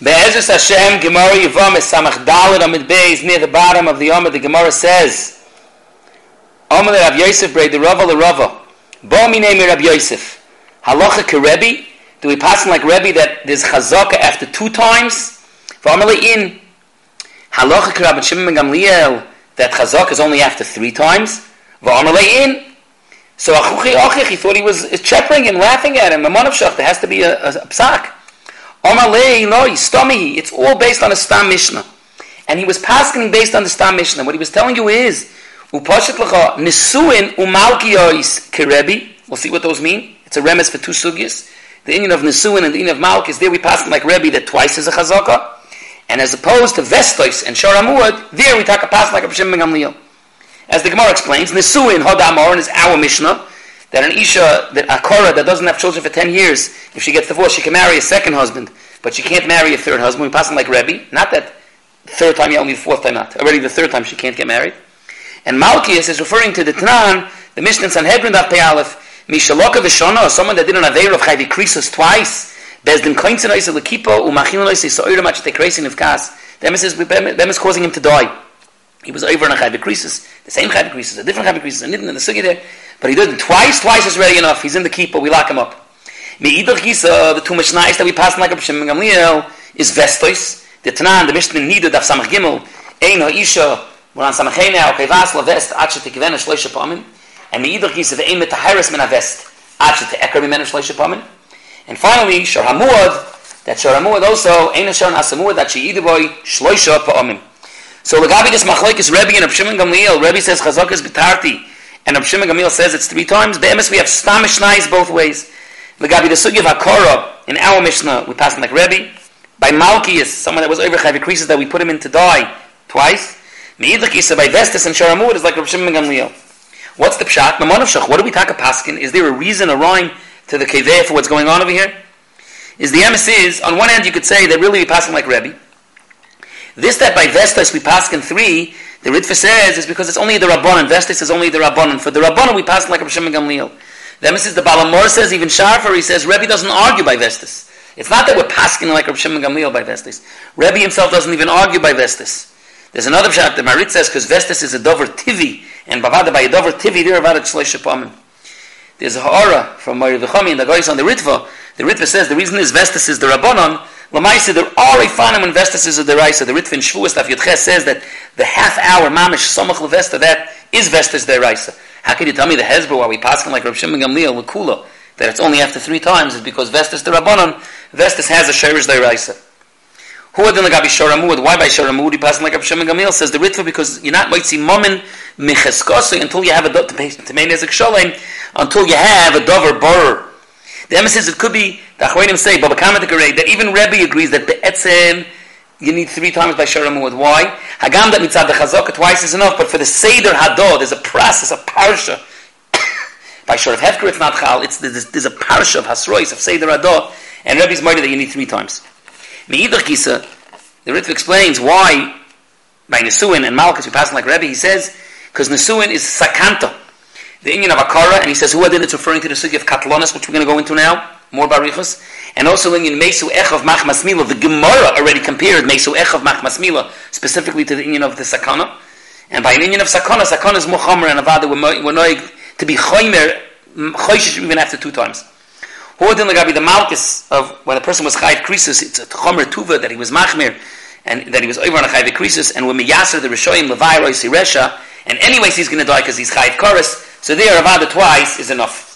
Be'ezus Hashem, Gemara Yivam is Samach Dalit Amid Beis, near the bottom of the Amid, the Gemara says, Amid Rav Yosef, Brei, the Rava, the Rava, Bo mi name Rav Yosef, Halacha ke Rebbe, do we pass like Rebbe that there's Chazaka after two times? Formally in, Halacha ke Rabbi Shimon Gamliel, that Chazaka is only after three times? Formally in, so Achuchi Achich, he thought he was chattering him, laughing at him, a man of Shach, there has to be a, a, a psak. It's all based on a stam mishnah, and he was passing based on the stam mishnah. What he was telling you is. We'll see what those mean. It's a remes for two sugyas. The Indian of nisuin and the Indian of malk is there. We pass like Rebbe that twice is a chazaka, and as opposed to vestos and sharamud, there we talk a pass like a b'shem gamliel. As the Gemara explains, nisuin hodamor is our mishnah that an isha, that a kora that doesn't have children for 10 years, if she gets divorced, she can marry a second husband, but she can't marry a third husband. We pass him like Rebbe. Not that third time, yeah, only the fourth time not. Already the third time she can't get married. And Malkias is referring to the Tanan, the Mishnah Sanhedrin Daf Pei Aleph, Mishaloka Vishona, someone that did an Aveir of Chayvi Krisos twice, Bezdin Koinzen Oise Lekipo, Umachin of them is, causing him to die. He was over in a Chayvi the same Chayvi Krisos, a different Chayvi Krisos, and didn't in the Sugi there. But he did it twice, twice is ready enough. He's in the keeper, we lock him up. Me'idach Gisa, the two Mishnais that we pass like a B'Shem Gamliel, is Vestos. The Tanan, the Mishnah Nida, Daf Samach Gimel, Ein Ha'isha, we're on Samachei now, okay, Vas La Vest, Acha Tekivena Shloisha Pamim, and Me'idach Gisa, the Ein Metaharis Min HaVest, Acha Te'ekar Mimena Shloisha Pamim. And finally, Shor HaMuad, that Shor HaMuad also, Ein Shor HaSamuad, that She'idiboy Shloisha Pamim. So Lagabi this Machlaikis Rebbe and Abshimon Gamliel, Rebbe says Chazak is B'tarti, and Rav Shimon Gamil says it's three times. Be'emes we have stam mishnayis both ways. Legabi the sugi of Hakora in our Mishnah we pass him like Rebbe. By Malkias, someone that was over Chavi creases that we put him in to die twice. Meidakisa by Vestas and Sharamud is like Rav Shimon Gamliel. What's the pshat? Mamonavshach. What do we talk a paskin? Is there a reason, a rhyme to the keveh for what's going on over here? Is the emes is on one hand you could say that really we pass him like Rebbe. This that by Vestas we pass in three the Ritva says is because it's only the Rabbanon. Vestis is only the Rabbanon. For the Rabbanon, we pass like Rav Shimon Gamliel. Then is the Balamor says, even Sharfar, he says, Rebbe doesn't argue by Vestis. It's not that we're passing like Rav Shimon Gamliel by Vestis. Rebbe himself doesn't even argue by Vestis. There's another pshat that Marit says, because Vestis is a Dover Tivi, and Bavada by a Dover Tivi, they're about a Shleish Shapamim. There's a Ha'ara from Mari V'chami, and the guys on the Ritva. The Ritva says the reason is Vestis is the Rabbanon, Lamaisa, there are a fanim when Vestas is a deraisa. The Ritva in Shvuas Daf Yudches says that the half hour mamish samach levesta that is Vestas deraisa. How can you tell me the Hezbollah while we pass like Rav Shimon Gamliel Kula that it's only after three times is because Vestas the Rabbanon Vestas has a sherish deraisa. Who are the Lagabi Shoramud? Why by Shoramud he passing like Rav Shimon Gamliel says the Ritva because you're not might see momin micheskosi until you have a to main until you have a dover borer. The emphasis it could be the Achronim say, Baba Kamatikare, that even Rebbe agrees that the Etzem you need three times by Sharamud. Why? Hagam that mitzad the Chazaka twice is enough, but for the Seder Hadod, there's a process, a parsha. by Shor of Hefker, it's not Chal, it's, there's, there's a parsha of Hasrois, of Seder Hadod, and Rebbe's mighty that you need three times. Meidach Kisa, the Ritva explains why by Nesuin and Malchus we pass like Rebbe, he says, because Nesuin is Sakanta, the Indian of Akara, and he says, who are it's referring to the city of Katlonis, which we're going to go into now more barichas. And also in Mesu Echav Machmas Mila, the Gemara already compared Mesu Echav Machmas Mila specifically to the union of the Sakana. And by an union of Sakana, Sakana is Muhammad and Avada were knowing to be Choymer, Choyshish even after two times. Who then be the Malchus of when a person was Chayiv Krisus, it's a Chomer Tuva that he was Machmir, and that he was over on a Chayiv Krisus, and when Miyaser the Rishoyim Levai Roy Siresha, and anyways he's going to die because he's Chayiv Koris, so there Avada twice is enough.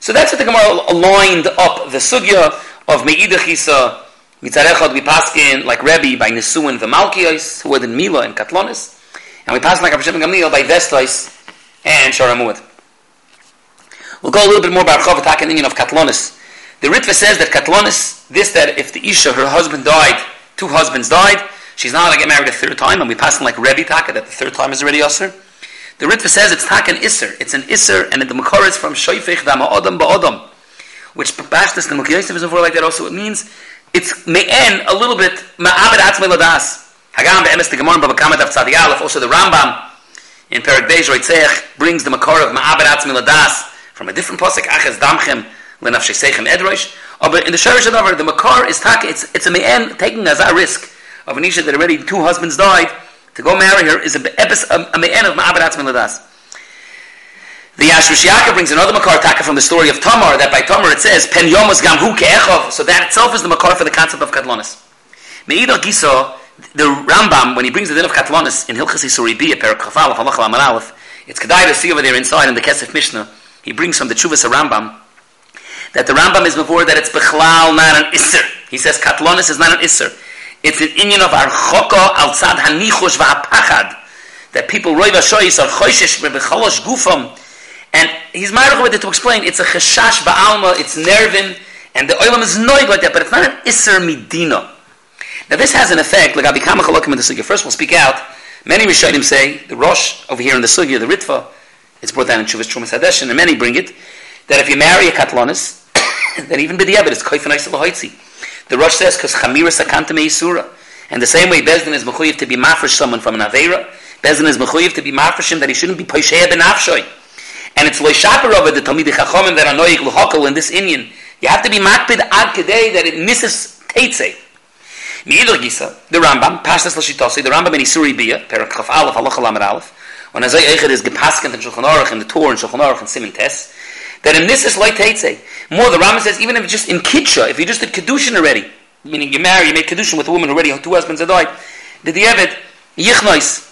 So that's what the Gemara aligned up the sugya of Meidachisa, Mitzarechad, we pass in like Rebbe by Nesuin V'Malkios, who were the Mila and Katlonis, and we pass like Rabbi Gamliel by Vestais and Sharamud. We'll go a little bit more about Chavatak and Indian of Katlonis. The Ritva says that Katlonis, this that if the Isha, her husband died, two husbands died, she's not allowed to get married a third time, and we pass in like Rebbe Taka, that the third time is already Yasser. The Ritva says it's tak an iser. It's an iser, and the makor is from shoyfich dama odam ba'odam, which Bashtas the Mukiyosef is over like that. Also, it means it's me'en a little bit ma'abed atzmei ladas. Hagam be'emes the Gemara b'bakamat av aleph. Also, the Rambam in Perak Beis Roitzech brings the makor of ma'abed atzmei ladas from a different posik. Aches damchem lenafshei seichem edroish. Oh, but in the Sherish Adavar, the Makar is taka, it's, it's a me'en taking as a risk of an that already two husbands died, to go marry her is a, um, a, a me'en of Ma'abarat Ladas. The Yashrush brings another Makar taka from the story of Tamar, that by Tamar it says, Pen Yomas Gamhu Ke'echov, so that itself is the Makar for the concept of Katlonis. Me'idal Giso, the Rambam, when he brings the din of Katlonis in Hilchas Isuri B, a parak Chafal, Halach Aleph, it's Kedai to see over there inside in the Kesef Mishnah, he brings from the Chuvas Rambam, that the Rambam is before that it's Bechlal, not an Isser. He says Katlonis is not an Isser. It's an Inyan of Archoko Tzad Hanichush V'Hapachad, that people Roy Vashoyis are Choishish B'Cholosh Gufam, and he's married with it to explain, it's a Cheshash Ba'alma, it's Nervin, and the Oilam is noig like that, but it's not an Isser Midina. Now this has an effect, like Abi Kamachalokim in the Sugya. First we'll speak out, many Rishonim say, the Rosh over here in the Sugya, the Ritva, it's brought down in Chuvas Trumas Hadesh, and many bring it, that if you marry a Katlonis, that even b'di'evit is koyfen oisel The Rosh says, because chamira sakanta me'isura. And the same way Bezdin is mechuyev to be mafresh someone from an Aveira, Bezdin is mechuyev to be mafresh him that he shouldn't be poisheya ben afshoy. And it's over the Talmidei Chachomim that are noyik l'hokel in this Indian. You have to be makpid ad kedei that it misses teitze. Me'idor gisa, the Rambam, Pashtas l'shitosi, the Rambam in Isuri Bia, Perak Chaf Aleph, Halach Alamar Aleph, when Azay Eichad is gepaskent in Shulchan Aruch, in the Torah, in Shulchan Aruch, in Simen Tes, that in this is like Teitze. More, the Rambam says, even if just in Kitsha, if you just did Kedushin already, meaning you marry, you made Kedushin with a woman already, two husbands have died, the Diavad, Yichnois.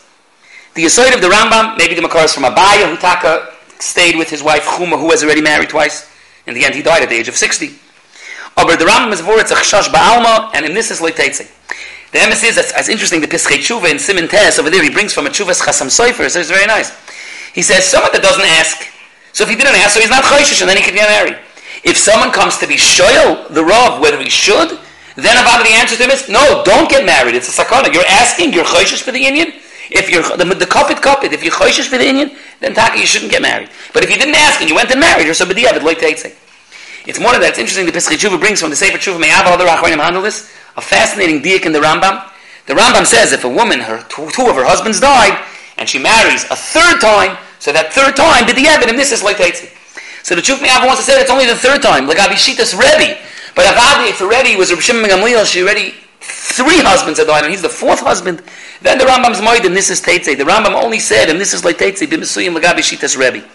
The aside of the Rambam, maybe the Makar is from Abaya, who Taka stayed with his wife Chuma, who was already married twice. In the end, he died at the age of 60. But the Rambam is for it's a Chash Ba'alma, and in this is like Teitze. The emes is, that's, that's interesting, the Pischei Tshuva in Simen Tes, over there, he brings from a Tshuva's Chasam Sofer, so it's very nice. He says, someone that doesn't ask, so if he didn't ask, so he's not choishish, and then he can get married. If someone comes to be shoyal, the Rav, whether he should, then about the answer to him is, no, don't get married. It's a sakana. You're asking, you're choishish for the Indian. If you're the, the kapit kapit, if you're choishish for the Indian, then taka you shouldn't get married. But if you didn't ask and you went and married, you're so b'diavad like say. It's more than that. It's interesting. The Pischei Tshuva brings from the Sefer Tshuva Me'av other Achronim handle this. A fascinating diak in the Rambam. The Rambam says if a woman, her two, two of her husbands died, and she marries a third time, so that third time, did the Evan, and this is like Teitzi. So the Chuf Me'av wants to say it's only the third time, like Abishitas Rebbe. But if Adi, if Rebbe was Rav Shimon Gamliel, she already three husbands had died, and he's the fourth husband, then the Rambam's moed, and this is Teitze. The Rambam only said, and this is like Teitze, b'misuyim l'gabi shitas Rebbe.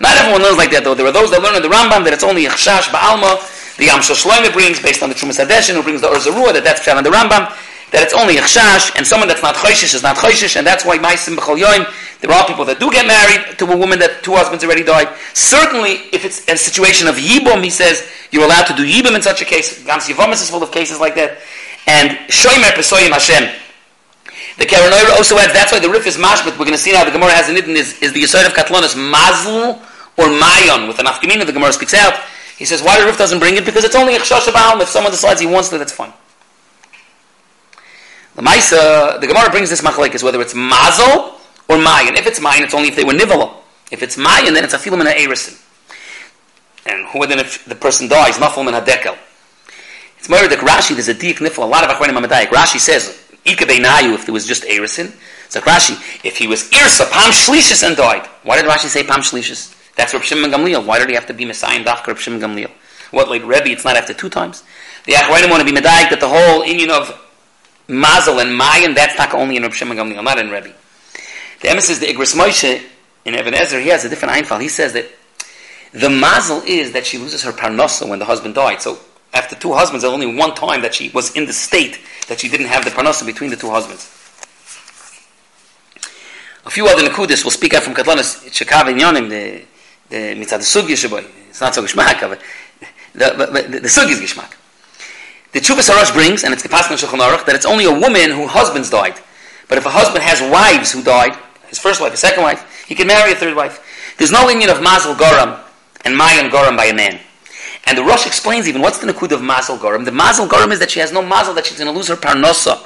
Not everyone knows like that, though. There are those that learn in the Rambam that it's only a chashash ba'alma, the Yam Shloime brings, based on the Trumas Hadeshin, who brings the Urzarua, that that's pshat on the Rambam, that it's only a chash, and someone that's not choishish is not choishish, and that's why Maisim B'chol Yoim, there are people that do get married to a woman that two husbands already died. Certainly, if it's a situation of Yibum, he says, you're allowed to do Yibum in such a case. Gams Yivomis is full of cases like that. And Shoimer Pesoyim Hashem. The Karanoira also adds, that's why the Rif is mashbet. We're going to see now the Gemara has in it, is, is the Yisrael of Katlonis Mazl or Mayon, with an Afkamina, the Gemara speaks out. He says, why the Rif doesn't bring it? Because it's only a Chshash If someone decides he wants to, that's fine. The Maisa, the Gemara brings this machlekes, whether it's Mazel or Mayan. If it's Mayan, it's only if they were Nivala. If it's Mayan, then it's a Filim and Erisin. And who then if the person dies, Nafal and Hadekel. It's like Rashi, there's a deep nifl, a lot of Achronim Amadayik. Rashi says, Ika Beinayu, if there was just Erisin. So Rashi, if he was Irsa, Pam Shlishis and died. Why did Rashi say Pam Shlishis? That's Reb Shimon Gamliel. Why did he have to be Messiah and Dafka Reb Shimon Gamliel? What, like Rebbe, it's not after two times? The Achronim want to be Medayik that the whole union of Mazel and Mayan, that's not only in Reb Shimon Gamliel, not in Rebbe. The emes is the Igros Moshe in Even Ezer, he has a different Einfall. He says that the Mazel is that she loses her parnosa when the husband died. So after two husbands, there's only one time that she was in the state that she didn't have the parnosa between the two husbands. A few other Nakudis will speak out from Katlanis, Shekav and Yonim, the, the Mitzad Sugi Shaboy. It's not so Gishmak, but the, the, the, the Sugi is Gishmak. The Chubas Harash brings, and it's the Pasuk Shulchan Aruch, that it's only a woman whose husbands died. But if a husband has wives who died, his first wife, his second wife, he can marry a third wife. There's no union of Mazel Goram and Mayan Goram by a man. And the Rosh explains even what's the Nakud of Mazel Goram. The Mazel Goram is that she has no Mazel, that she's going to lose her Parnosa.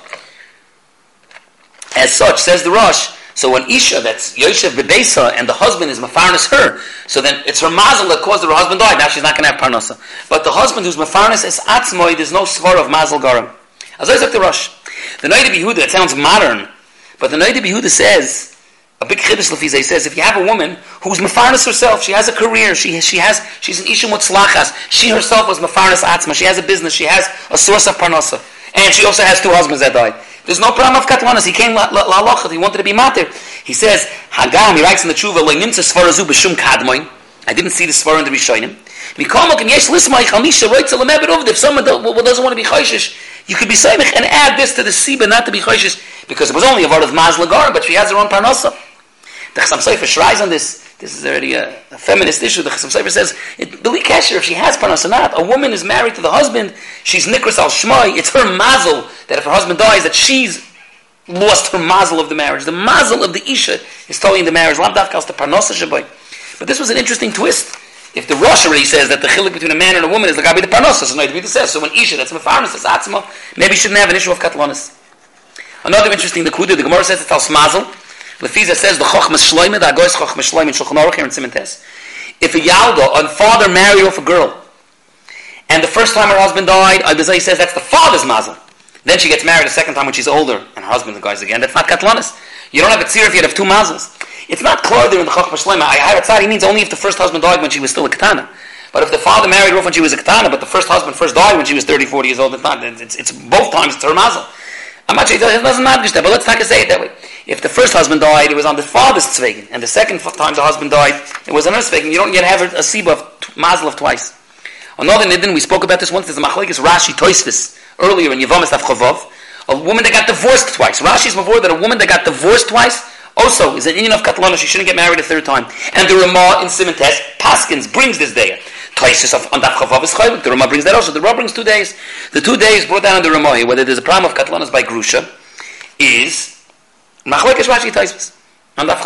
As such, says the Rosh, so when Isha, that's Yoshev Bebesa, and the husband is Mafarnas her, so then it's her mazel that caused her husband died. Now she's not going to have Parnasa. But the husband who's Mafarnas is Atzmoy, there's no svar of mazel garam. Said the rush. The Noida Behuda, it sounds modern, but the Noida Behuda says a big chiddush lefiza. He says if you have a woman who's mefarnas herself, she has a career, she she has she's an isha mutzlachas. She herself was mefarnas atzma. She has a business. She has a source of parnasa, and she also has two husbands that died. There's no problem of katlanas. He came la, la, He wanted to be matir. He says Hagam. He writes in the tshuva lo nimtza svarazu b'shum kadmoin. I didn't see the svara in the Rishonim. If someone doesn't want to be chayshish, you could be saying and add this to the siba, not to be chayshish, because it was only a word of mazlagar, but she has her own parnasa. The Chassam Sofer shries on this. This is already a, a feminist issue. The Chassam Sofer says, Billy Kesher, if she has parnasa not, a woman is married to the husband, she's nikras al shmai, it's her mazel that if her husband dies, that she's lost her mazel of the marriage. The mazel of the isha is totally in the marriage. But this was an interesting twist. If the Rosh already says that the chilik between a man and a woman is the gabi the parnasa, so no, it says. So when isha, that's mefarnas, that's atzma, maybe shouldn't have an issue of katlonis. Another interesting the kudu, the Gemara says it's al smazel. Lefiza says the Chochmas Shloime, the Agois Chochmas Shloime in Shulchan Aruch here in Simentes. If a Yalda, a father married off a girl, and the first time her husband died, Abizai says that's the father's mazel. Then she gets married a second time when she's older, and her husband dies again. That's not katlanis. You don't have a tzir if you have two mazels. It's not clear in the Chochmas Shloime. I he means only if the first husband died when she was still a katana. But if the father married her when she was a katana, but the first husband first died when she was 30, 40 years old, it's not. It's, it's, both times it's her mazel. I'm not sure it doesn't matter, but let's not say it that way. If the first husband died, it was on the father's tzvegin, and the second time the husband died, it was on her tzvegin. You don't yet have a siba of mazel of twice. Another nidin, we spoke about this once, there's a machlekes Rashi Toisvis, earlier in Yevamis Avchavov, a woman that got divorced twice. Rashi's before that a woman that got divorced twice also is an Indian of Katalana, she shouldn't get married a third time. And the Ramah in Simantes, Paskins, brings this day. Taisis of on Daf is the Ramah brings that also. The Ramah brings two days. The two days brought down in the Ramah, whether there's a problem of Katalanas by Grusha, is Machlekes Rashi Taisvis on Daf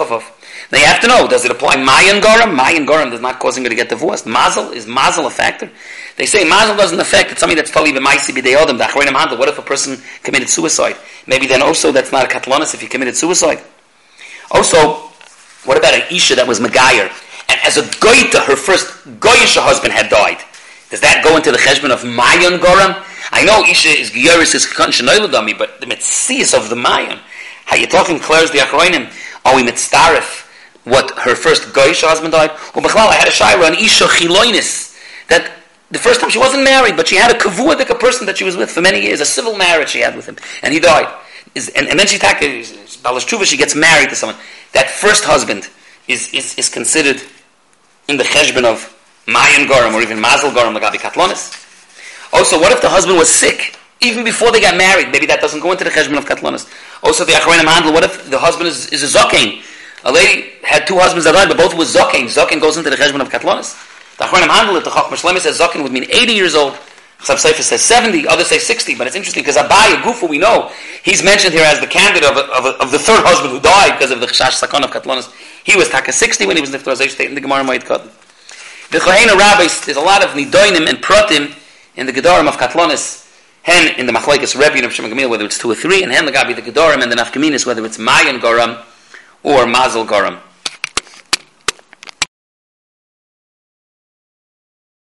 You have to know, does it apply Mayan Goram? Mayan Goram does not causing her to get divorced. Mazel, is Mazel a factor? They say Mazel doesn't affect, it's something that's totally the Maisi B'deodim, the Achreinim Handel. What if a person committed suicide? Maybe then also that's not a Katlanis if he committed suicide. Also, what about an Isha that was Megayer? And as a Goita, her first Goyisha husband had died. Does that go into the cheshbon of Mayan Goram? I know Isha is Gyoris is Kanshan but the Metzias of the Mayan, how you talking Claire's the Achroinim? Are we mitzdarif what her first goyish husband died? Well, I had a shayra on Isha Chiloinis that the first time she wasn't married, but she had a kavuadik, a person that she was with for many years, a civil marriage she had with him, and he died. Is, and, and then she Balash she gets married to someone. That first husband is, is, is considered in the cheshbon of Mayan Goram or even Mazel Goram Lagabi Katlonis. Also, what if the husband was sick? even before they got married. Maybe that doesn't go into the cheshbon of katlonis. Also, the achronim handle. What if the husband is, is a zokain? A lady had two husbands that died, but both was zokain. Zokain goes into the cheshbon of katlanas. The achronim handle it. The chacham shlema says zokain would mean 80 years old. Some Sefer says 70, others say 60, but it's interesting because Abai, Gufa, we know, he's mentioned here as the candidate of, of, of the third husband who died because of the Chash Sakon of Katlanas. He was Taka 60 when he was Niftar State in the Gemara Moed Katan. The Chahena rabbis, there's a lot of Nidoinim and Protim in the Gedarim of Katlanis hen in the machlekes Rebbe and Shemang Gamil, whether it's two or three, and hen the Gabi the Gedorim and the Nafkaminis, whether it's Mayan Goram or Mazel Goram.